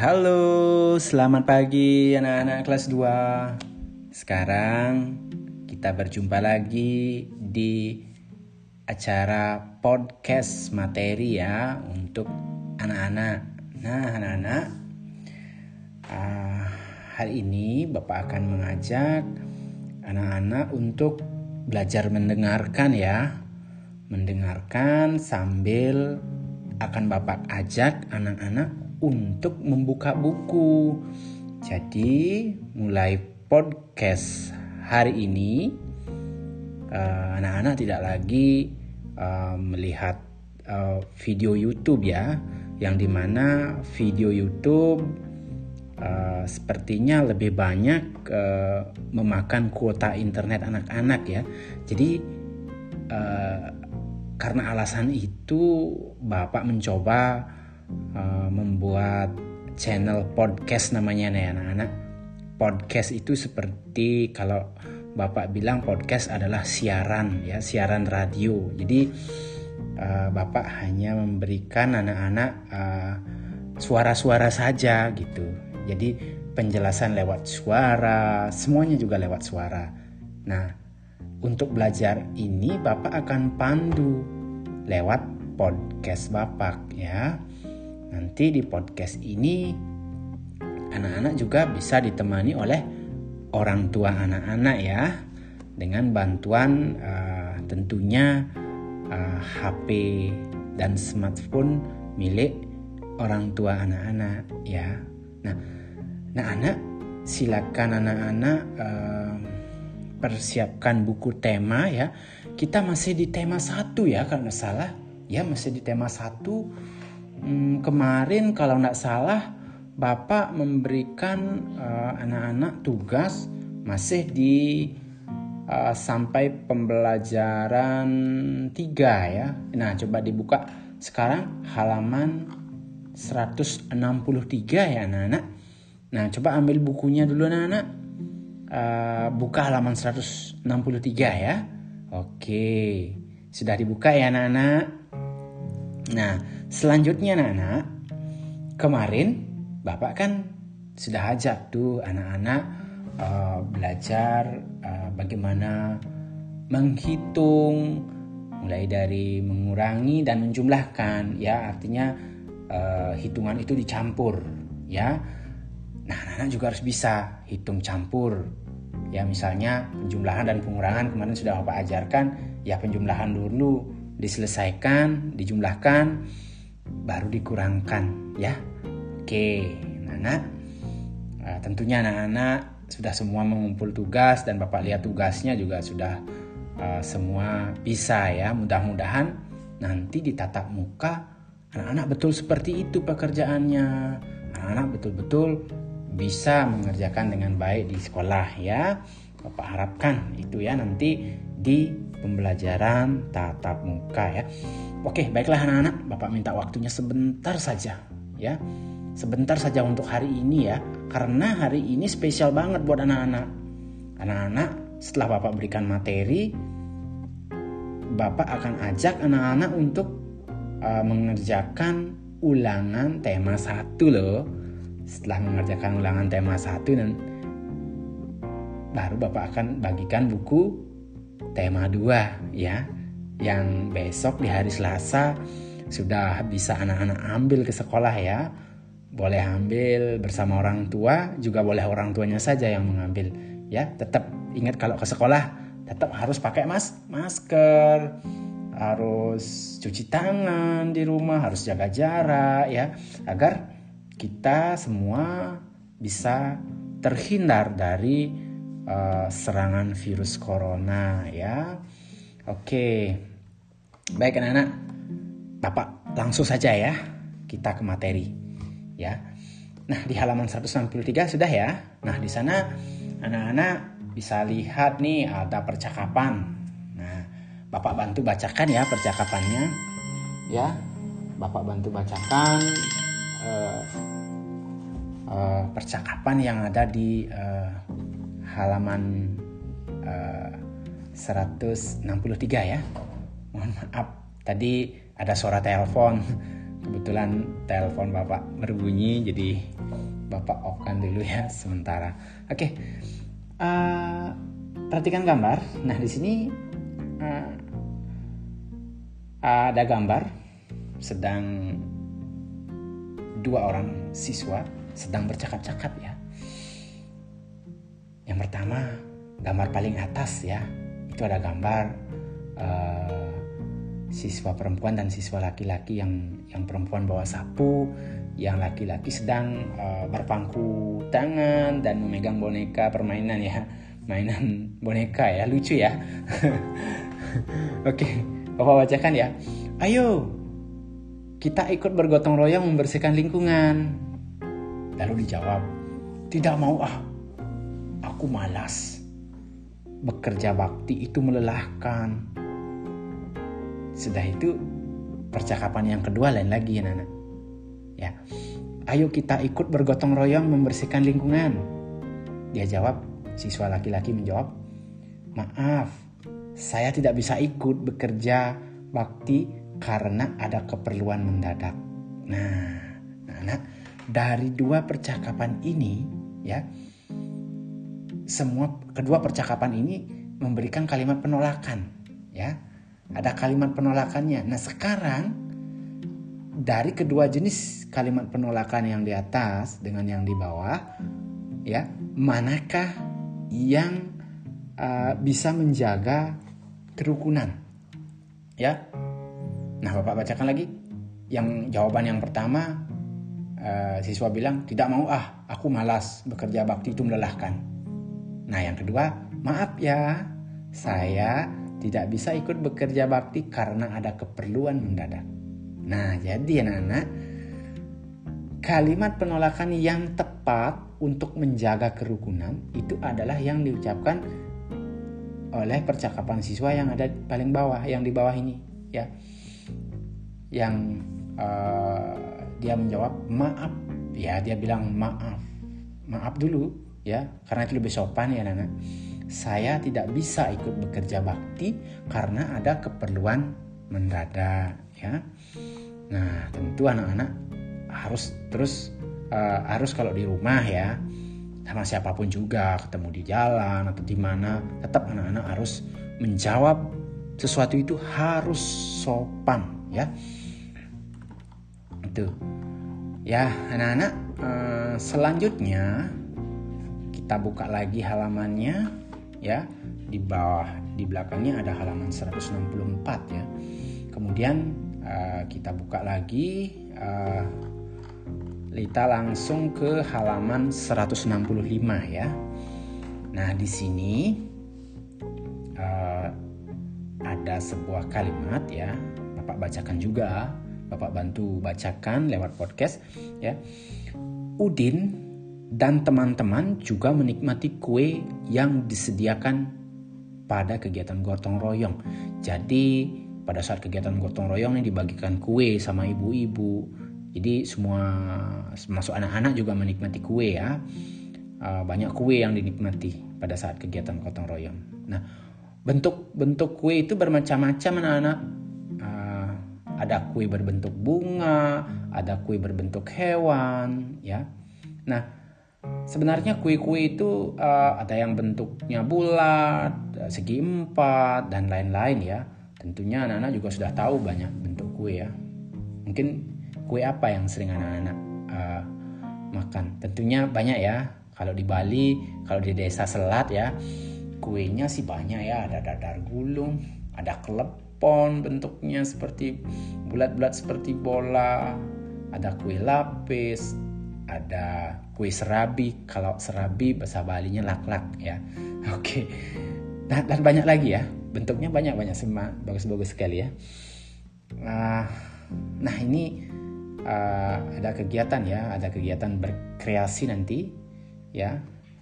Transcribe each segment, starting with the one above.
Halo, selamat pagi anak-anak kelas 2 Sekarang kita berjumpa lagi di acara podcast materi ya Untuk anak-anak. Nah anak-anak uh, Hari ini Bapak akan mengajak anak-anak untuk belajar mendengarkan ya. Mendengarkan sambil akan Bapak ajak anak-anak untuk membuka buku. Jadi, mulai podcast hari ini, eh, anak-anak uh, tidak lagi uh, melihat uh, video YouTube ya, yang di mana video YouTube uh, sepertinya lebih banyak uh, memakan kuota internet anak-anak ya. Jadi, uh, karena alasan itu, Bapak mencoba uh, membuat channel podcast namanya nih anak-anak. Podcast itu seperti kalau Bapak bilang podcast adalah siaran ya, siaran radio. Jadi uh, Bapak hanya memberikan anak-anak uh, suara-suara saja gitu. Jadi penjelasan lewat suara, semuanya juga lewat suara. Nah, untuk belajar ini Bapak akan pandu lewat podcast Bapak ya. Nanti di podcast ini anak-anak juga bisa ditemani oleh orang tua anak-anak ya dengan bantuan uh, tentunya uh, eh, HP dan smartphone milik orang tua anak-anak ya. Nah, nah anak silakan anak-anak uh, persiapkan buku tema ya. Kita masih di tema satu ya kalau salah ya masih di tema satu hmm, kemarin kalau nggak salah Bapak memberikan uh, anak-anak tugas masih di uh, sampai pembelajaran tiga ya. Nah, coba dibuka sekarang halaman 163 ya anak-anak. Nah, coba ambil bukunya dulu anak-anak. Uh, buka halaman 163 ya. Oke. Sudah dibuka ya anak-anak. Nah, Selanjutnya anak-anak, kemarin Bapak kan sudah ajak tuh anak-anak uh, belajar uh, bagaimana menghitung mulai dari mengurangi dan menjumlahkan ya artinya uh, hitungan itu dicampur ya. Nah, anak-anak juga harus bisa hitung campur. Ya, misalnya penjumlahan dan pengurangan kemarin sudah Bapak ajarkan, ya penjumlahan dulu diselesaikan, dijumlahkan baru dikurangkan ya. Oke, anak-anak nah, tentunya anak-anak sudah semua mengumpul tugas dan Bapak lihat tugasnya juga sudah uh, semua bisa ya. Mudah-mudahan nanti di tatap muka anak-anak betul seperti itu pekerjaannya. Anak-anak betul-betul bisa mengerjakan dengan baik di sekolah ya. Bapak harapkan itu ya nanti di pembelajaran tatap muka ya. Oke, baiklah anak-anak, Bapak minta waktunya sebentar saja ya. Sebentar saja untuk hari ini ya, karena hari ini spesial banget buat anak-anak. Anak-anak, setelah Bapak berikan materi, Bapak akan ajak anak-anak untuk uh, mengerjakan ulangan tema satu loh. Setelah mengerjakan ulangan tema satu dan baru Bapak akan bagikan buku tema dua ya yang besok di hari Selasa sudah bisa anak-anak ambil ke sekolah ya. Boleh ambil bersama orang tua, juga boleh orang tuanya saja yang mengambil. Ya, tetap ingat kalau ke sekolah tetap harus pakai mas masker, harus cuci tangan di rumah, harus jaga jarak ya, agar kita semua bisa terhindar dari uh, serangan virus corona ya. Oke. Baik anak-anak, Bapak langsung saja ya kita ke materi ya. Nah, di halaman 163 sudah ya. Nah, di sana anak-anak bisa lihat nih ada percakapan. Nah, Bapak bantu bacakan ya percakapannya. Ya. Bapak bantu bacakan uh, uh, percakapan yang ada di uh, halaman uh, 163 ya mohon maaf tadi ada suara telepon kebetulan telepon Bapak berbunyi jadi Bapak off-kan dulu ya sementara. Oke. Uh, perhatikan gambar. Nah, di sini uh, ada gambar sedang dua orang siswa sedang bercakap-cakap ya. Yang pertama, gambar paling atas ya. Itu ada gambar uh, siswa perempuan dan siswa laki-laki yang yang perempuan bawa sapu, yang laki-laki sedang uh, berpangku tangan dan memegang boneka permainan ya, mainan boneka ya, lucu ya. Oke, Bapak bacakan ya. Ayo, kita ikut bergotong royong membersihkan lingkungan. Lalu dijawab, tidak mau ah, aku malas. Bekerja bakti itu melelahkan sudah itu percakapan yang kedua lain lagi ya Nana. Ya. Ayo kita ikut bergotong royong membersihkan lingkungan. Dia jawab, siswa laki-laki menjawab, "Maaf, saya tidak bisa ikut bekerja bakti karena ada keperluan mendadak." Nah, Nana, dari dua percakapan ini ya, semua kedua percakapan ini memberikan kalimat penolakan, ya ada kalimat penolakannya. Nah sekarang dari kedua jenis kalimat penolakan yang di atas dengan yang di bawah, ya manakah yang uh, bisa menjaga kerukunan? Ya, nah bapak bacakan lagi. Yang jawaban yang pertama uh, siswa bilang tidak mau ah, aku malas bekerja bakti itu melelahkan. Nah yang kedua maaf ya, saya tidak bisa ikut bekerja bakti karena ada keperluan mendadak. Nah, jadi anak-anak, kalimat penolakan yang tepat untuk menjaga kerukunan itu adalah yang diucapkan oleh percakapan siswa yang ada paling bawah, yang di bawah ini, ya. Yang uh, dia menjawab maaf, ya dia bilang maaf, maaf dulu, ya, karena itu lebih sopan ya, anak-anak saya tidak bisa ikut bekerja bakti karena ada keperluan mendadak ya. Nah, tentu anak-anak harus terus uh, harus kalau di rumah ya sama siapa pun juga ketemu di jalan atau di mana tetap anak-anak harus menjawab sesuatu itu harus sopan ya. Itu. Ya, anak-anak uh, selanjutnya kita buka lagi halamannya ya. Di bawah di belakangnya ada halaman 164 ya. Kemudian uh, kita buka lagi uh, Lita langsung ke halaman 165 ya. Nah di sini uh, ada sebuah kalimat ya. Bapak bacakan juga. Bapak bantu bacakan lewat podcast ya. Udin dan teman-teman juga menikmati kue yang disediakan pada kegiatan gotong royong. Jadi pada saat kegiatan gotong royong ini dibagikan kue sama ibu-ibu. Jadi semua masuk anak-anak juga menikmati kue ya. Ah, banyak kue yang dinikmati pada saat kegiatan gotong royong. Nah, bentuk-bentuk kue itu bermacam-macam anak-anak. Ah, ada kue berbentuk bunga, ada kue berbentuk hewan, ya. Nah, Sebenarnya kue-kue itu uh, ada yang bentuknya bulat, segi empat, dan lain-lain ya. Tentunya anak-anak juga sudah tahu banyak bentuk kue ya. Mungkin kue apa yang sering anak-anak uh, makan? Tentunya banyak ya. Kalau di Bali, kalau di desa Selat ya, kuenya sih banyak ya. Ada dadar gulung, ada klepon bentuknya seperti bulat-bulat seperti bola, ada kue lapis, ada kue serabi. Kalau serabi bahasa Balinya lak-lak ya. Oke. Okay. nah, dan banyak lagi ya. Bentuknya banyak banyak. Semua bagus-bagus sekali ya. Nah, nah ini uh, ada kegiatan ya. Ada kegiatan berkreasi nanti ya.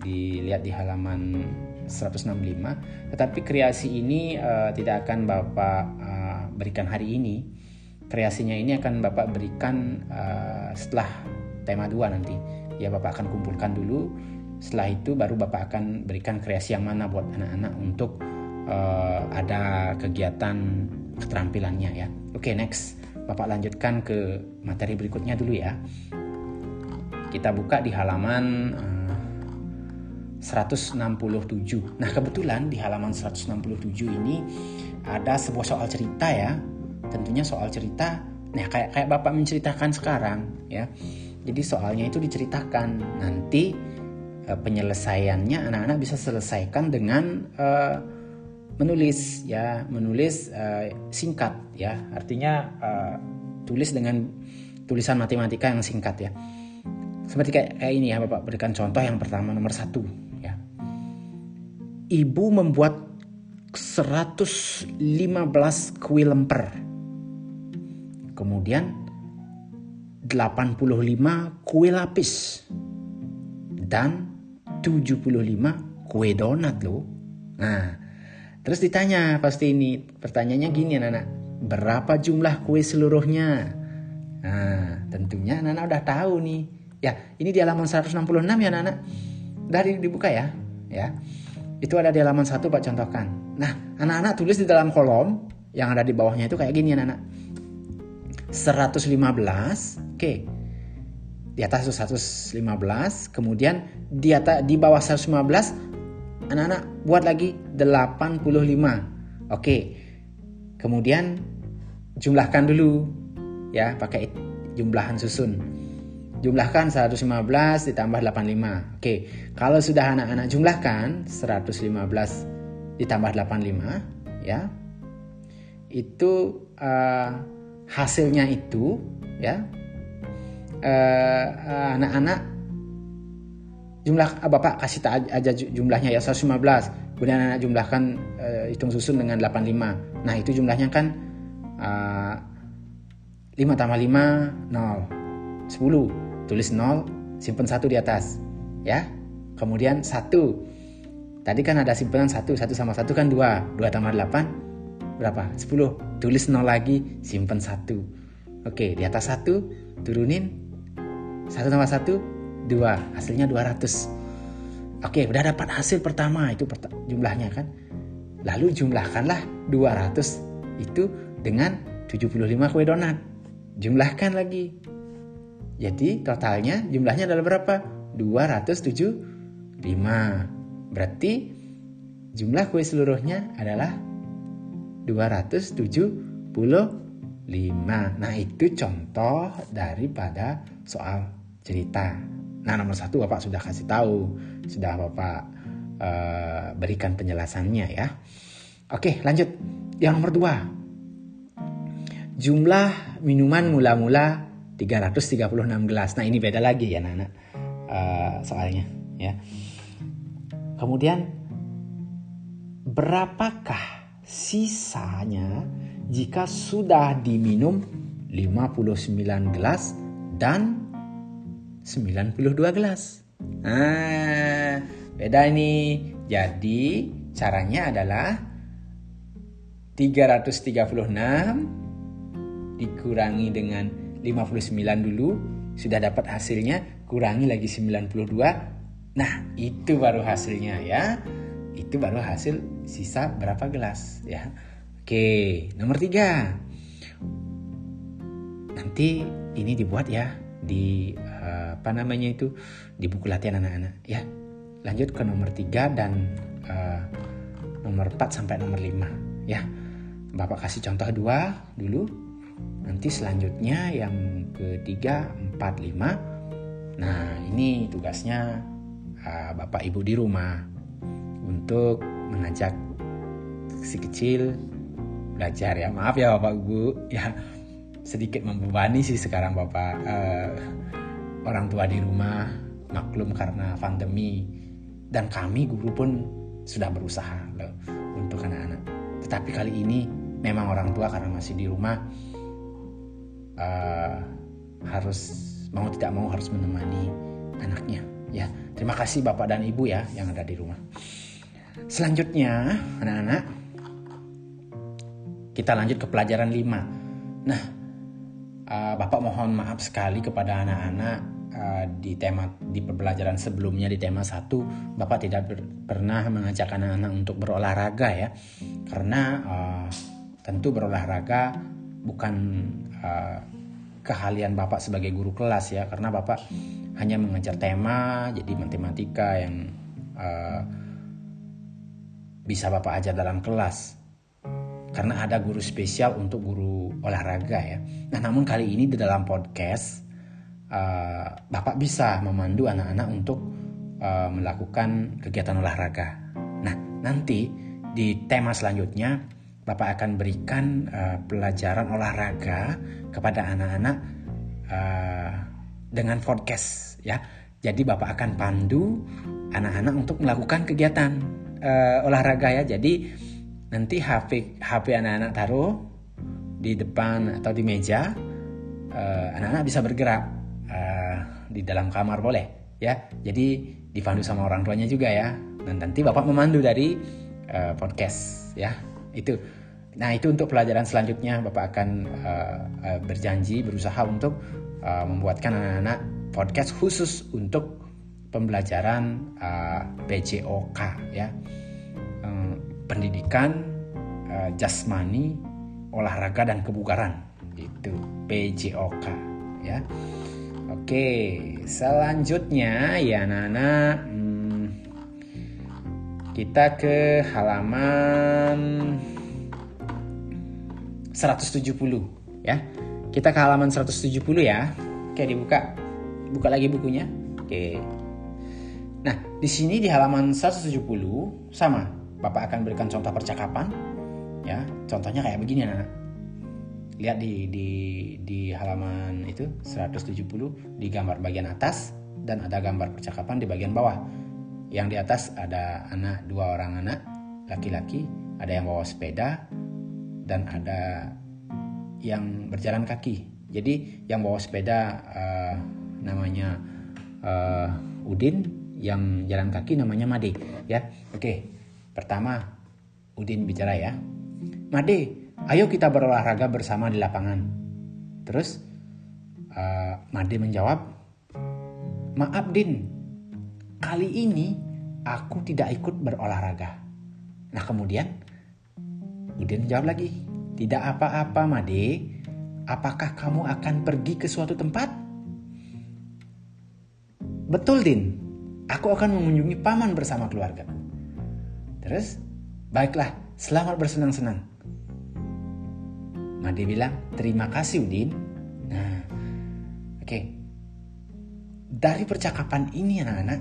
Dilihat di halaman 165 tetapi kreasi ini uh, tidak akan Bapak uh, berikan hari ini. Kreasinya ini akan Bapak berikan uh, setelah tema 2 nanti. Ya Bapak akan kumpulkan dulu. Setelah itu baru Bapak akan berikan kreasi yang mana buat anak-anak untuk uh, ada kegiatan keterampilannya ya. Oke, okay, next. Bapak lanjutkan ke materi berikutnya dulu ya. Kita buka di halaman uh, eh, 167. Nah, kebetulan di halaman 167 ini ada sebuah soal cerita ya. Tentunya soal cerita nah kayak kayak Bapak menceritakan sekarang ya. Jadi soalnya itu diceritakan. Nanti uh, penyelesaiannya anak-anak bisa selesaikan dengan uh, menulis ya. Menulis uh, singkat ya. Artinya uh, tulis dengan tulisan matematika yang singkat ya. Seperti kayak, kayak ini ya bapak berikan contoh yang pertama nomor satu ya. Ibu membuat 115 kue lemper. Kemudian 85 kue lapis dan 75 kue donat loh nah Terus ditanya pasti ini pertanyaannya gini anak-anak, berapa jumlah kue seluruhnya? Nah, tentunya anak-anak udah tahu nih. Ya, ini di halaman 166 ya anak-anak. Dari dibuka ya, ya. Itu ada di halaman 1 Pak contohkan. Nah, anak-anak tulis di dalam kolom yang ada di bawahnya itu kayak gini anak-anak. 115, oke. Di atas itu 115, kemudian di atas di bawah 115 anak-anak buat lagi 85 oke. Kemudian jumlahkan dulu ya pakai jumlahan susun. Jumlahkan 115 ditambah 85 oke. Kalau sudah anak-anak jumlahkan 115 ditambah 85 ya. Itu uh, hasilnya itu ya uh, anak-anak jumlah ah, Bapak kasih tak aja jumlahnya ya 115 kemudian anak jumlahkan uh, hitung susun dengan 85 nah itu jumlahnya kan uh, 5 tambah 5 0 10 tulis 0 simpan 1 di atas ya. Kemudian 1 tadi kan ada simpanan 1 1 sama 1 kan 2 2 tambah 8 berapa? 10 tulis 0 lagi simpan 1 oke di atas 1 turunin. 1 tambah 1 2 hasilnya 200 oke udah dapat hasil pertama. Itu jumlahnya kan? Lalu jumlahkanlah 200 itu dengan 75 kue donat. Jumlahkan lagi. Jadi totalnya jumlahnya adalah berapa? 275 berarti jumlah kue seluruhnya adalah 275 nah itu contoh daripada soal cerita Nah nomor satu Bapak sudah kasih tahu, sudah Bapak uh, berikan penjelasannya ya. Oke lanjut, yang nomor dua. Jumlah minuman mula-mula 336 gelas. Nah ini beda lagi ya anak-anak uh, soalnya ya. Kemudian berapakah sisanya jika sudah diminum 59 gelas dan 92 gelas. Nah, beda ini. Jadi, caranya adalah 336 dikurangi dengan 59 dulu, sudah dapat hasilnya, kurangi lagi 92. Nah, itu baru hasilnya ya. Itu baru hasil sisa berapa gelas ya. Oke, nomor tiga. Nanti ini dibuat ya di uh, apa namanya itu di buku latihan anak-anak ya. Lanjut ke nomor 3 dan uh, nomor 4 sampai nomor 5 ya. Bapak kasih contoh dua dulu. Nanti selanjutnya yang ketiga 4 5 nah ini tugasnya uh, Bapak Ibu di rumah untuk mengajak si kecil belajar ya. Maaf ya Bapak Ibu. Ya sedikit membebani sih sekarang bapak. Uh, orang tua di rumah maklum karena pandemi. Dan kami guru pun sudah berusaha loh untuk anak-anak. Tetapi kali ini memang orang tua karena masih di rumah uh, harus mau tidak mau harus menemani anaknya ya. Terima kasih bapak dan ibu ya yang ada di rumah selanjutnya anak-anak kita lanjut ke pelajaran 5 nah uh, Bapak mohon maaf sekali kepada anak-anak uh, di tema di pembelajaran sebelumnya di tema satu Bapak tidak ber, pernah mengajak anak-anak untuk berolahraga ya. Karena uh, tentu berolahraga bukan uh, keahlian Bapak sebagai guru kelas ya. Karena Bapak hanya mengejar tema jadi matematika yang uh, bisa Bapak ajar dalam kelas karena ada guru spesial untuk guru olahraga ya. Nah namun kali ini di dalam podcast uh, Bapak bisa memandu anak-anak untuk uh, melakukan kegiatan olahraga. Nah nanti di tema selanjutnya Bapak akan berikan uh, pelajaran olahraga kepada anak-anak uh, dengan podcast ya. Jadi Bapak akan pandu anak-anak untuk melakukan kegiatan uh, olahraga ya. Jadi nanti HP HP anak-anak taruh di depan atau di meja, anak-anak uh, bisa bergerak uh, di dalam kamar boleh ya. Jadi dipandu sama orang tuanya juga ya. Dan nanti Bapak memandu dari uh, podcast ya. Itu Nah itu untuk pelajaran selanjutnya Bapak akan uh, uh, berjanji berusaha untuk uh, membuatkan anak-anak podcast khusus untuk pembelajaran uh, PJOK ya um, pendidikan uh, jasmani olahraga dan kebugaran itu PJOK ya oke selanjutnya ya anak-anak hmm, kita ke halaman 170 ya. Kita ke halaman 170 ya. Oke, dibuka. Buka lagi bukunya. Oke. Nah, di sini di halaman 170 sama. Bapak akan berikan contoh percakapan. Ya, contohnya kayak begini anak. Lihat di di di halaman itu 170 di gambar bagian atas dan ada gambar percakapan di bagian bawah. Yang di atas ada anak dua orang anak laki-laki, ada yang bawa sepeda, dan ada yang berjalan kaki. Jadi yang bawa sepeda uh, namanya uh, Udin, yang jalan kaki namanya Made. Ya, oke. Pertama Udin bicara ya, Made, ayo kita berolahraga bersama di lapangan. Terus uh, Made menjawab, maaf Din, kali ini aku tidak ikut berolahraga. Nah kemudian Udin jawab lagi, tidak apa-apa Made, apakah kamu akan pergi ke suatu tempat? Betul Din, aku akan mengunjungi paman bersama keluarga. Terus, baiklah, selamat bersenang-senang. Made bilang, terima kasih Udin. Nah, oke. Okay. Dari percakapan ini anak-anak,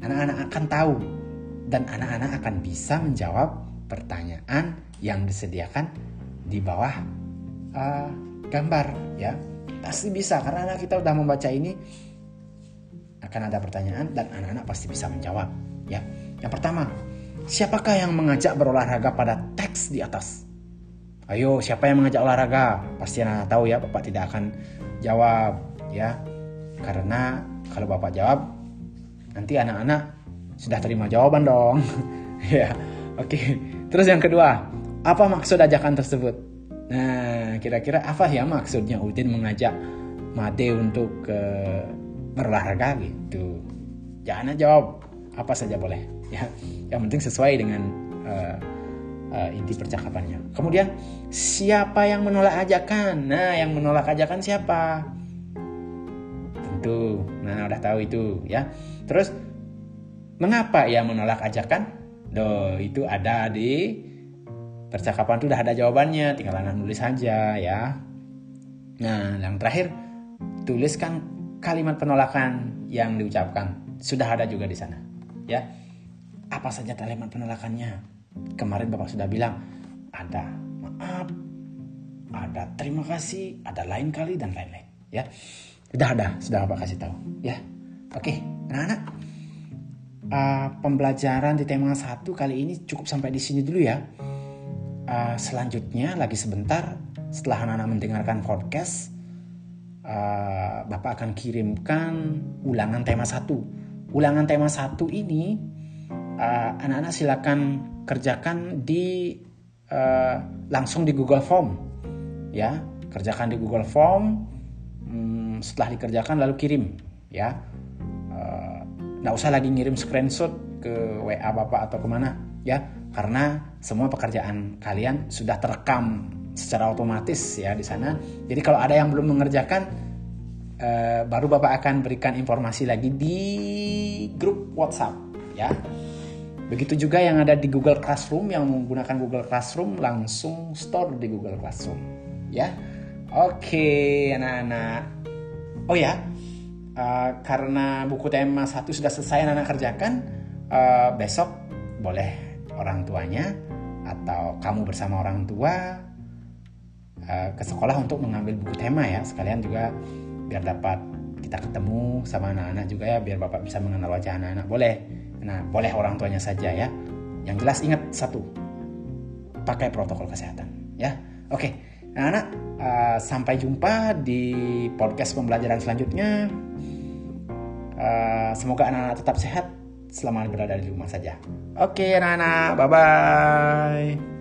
anak-anak akan tahu dan anak-anak akan bisa menjawab pertanyaan yang disediakan di bawah uh, gambar ya pasti bisa karena anak kita udah membaca ini akan ada pertanyaan dan anak-anak pasti bisa menjawab ya. Yang pertama siapakah yang mengajak berolahraga pada teks di atas? Ayo siapa yang mengajak olahraga? Pasti anak, -anak tahu ya bapak tidak akan jawab ya. Karena kalau bapak jawab nanti anak-anak sudah terima jawaban dong ya. Oke terus yang kedua apa maksud ajakan tersebut? Nah, kira-kira apa ya maksudnya Udin mengajak Made untuk uh, berolahraga gitu? Jangan jawab apa saja boleh ya. Yang penting sesuai dengan uh, uh, inti percakapannya. Kemudian siapa yang menolak ajakan? Nah, yang menolak ajakan siapa? Tentu. Nah, udah tahu itu ya. Terus mengapa ia menolak ajakan? Doh, itu ada di percakapan itu udah ada jawabannya, tinggal anak nulis saja ya. Nah, yang terakhir, tuliskan kalimat penolakan yang diucapkan. Sudah ada juga di sana. Ya. Apa saja kalimat penolakannya? Kemarin Bapak sudah bilang ada maaf, ada terima kasih, ada lain kali dan lain-lain, ya. Sudah ada, sudah Bapak kasih tahu, ya. Oke, anak-anak. Uh, pembelajaran di tema satu kali ini cukup sampai di sini dulu ya uh, selanjutnya lagi sebentar setelah anak-anak mendengarkan podcast uh, Bapak akan kirimkan ulangan tema satu. Ulangan tema satu ini anak anak-anak silakan kerjakan di uh, langsung di Google Form ya. Kerjakan di Google Form hmm, setelah dikerjakan lalu kirim ya. Nggak uh, usah lagi ngirim screenshot ke WA bapak atau ke mana ya. Karena semua pekerjaan kalian sudah terekam secara otomatis ya di sana. Jadi kalau ada yang belum mengerjakan uh, baru Bapak akan berikan informasi lagi di grup WhatsApp ya. Begitu juga yang ada di Google Classroom yang menggunakan Google Classroom langsung store di Google Classroom ya. Oke, anak-anak. Oh ya, uh, karena buku tema satu sudah selesai anak-anak kerjakan, uh, besok boleh orang tuanya atau kamu bersama orang tua uh, ke sekolah untuk mengambil buku tema ya. Sekalian juga biar dapat kita ketemu sama anak-anak juga ya, biar bapak bisa mengenal wajah anak-anak. Boleh. Nah, boleh orang tuanya saja ya. Yang jelas ingat satu, pakai protokol kesehatan ya. Oke, anak-anak uh, sampai jumpa di podcast pembelajaran selanjutnya. Uh, semoga anak-anak tetap sehat selama berada di rumah saja. Oke, anak-anak, bye bye.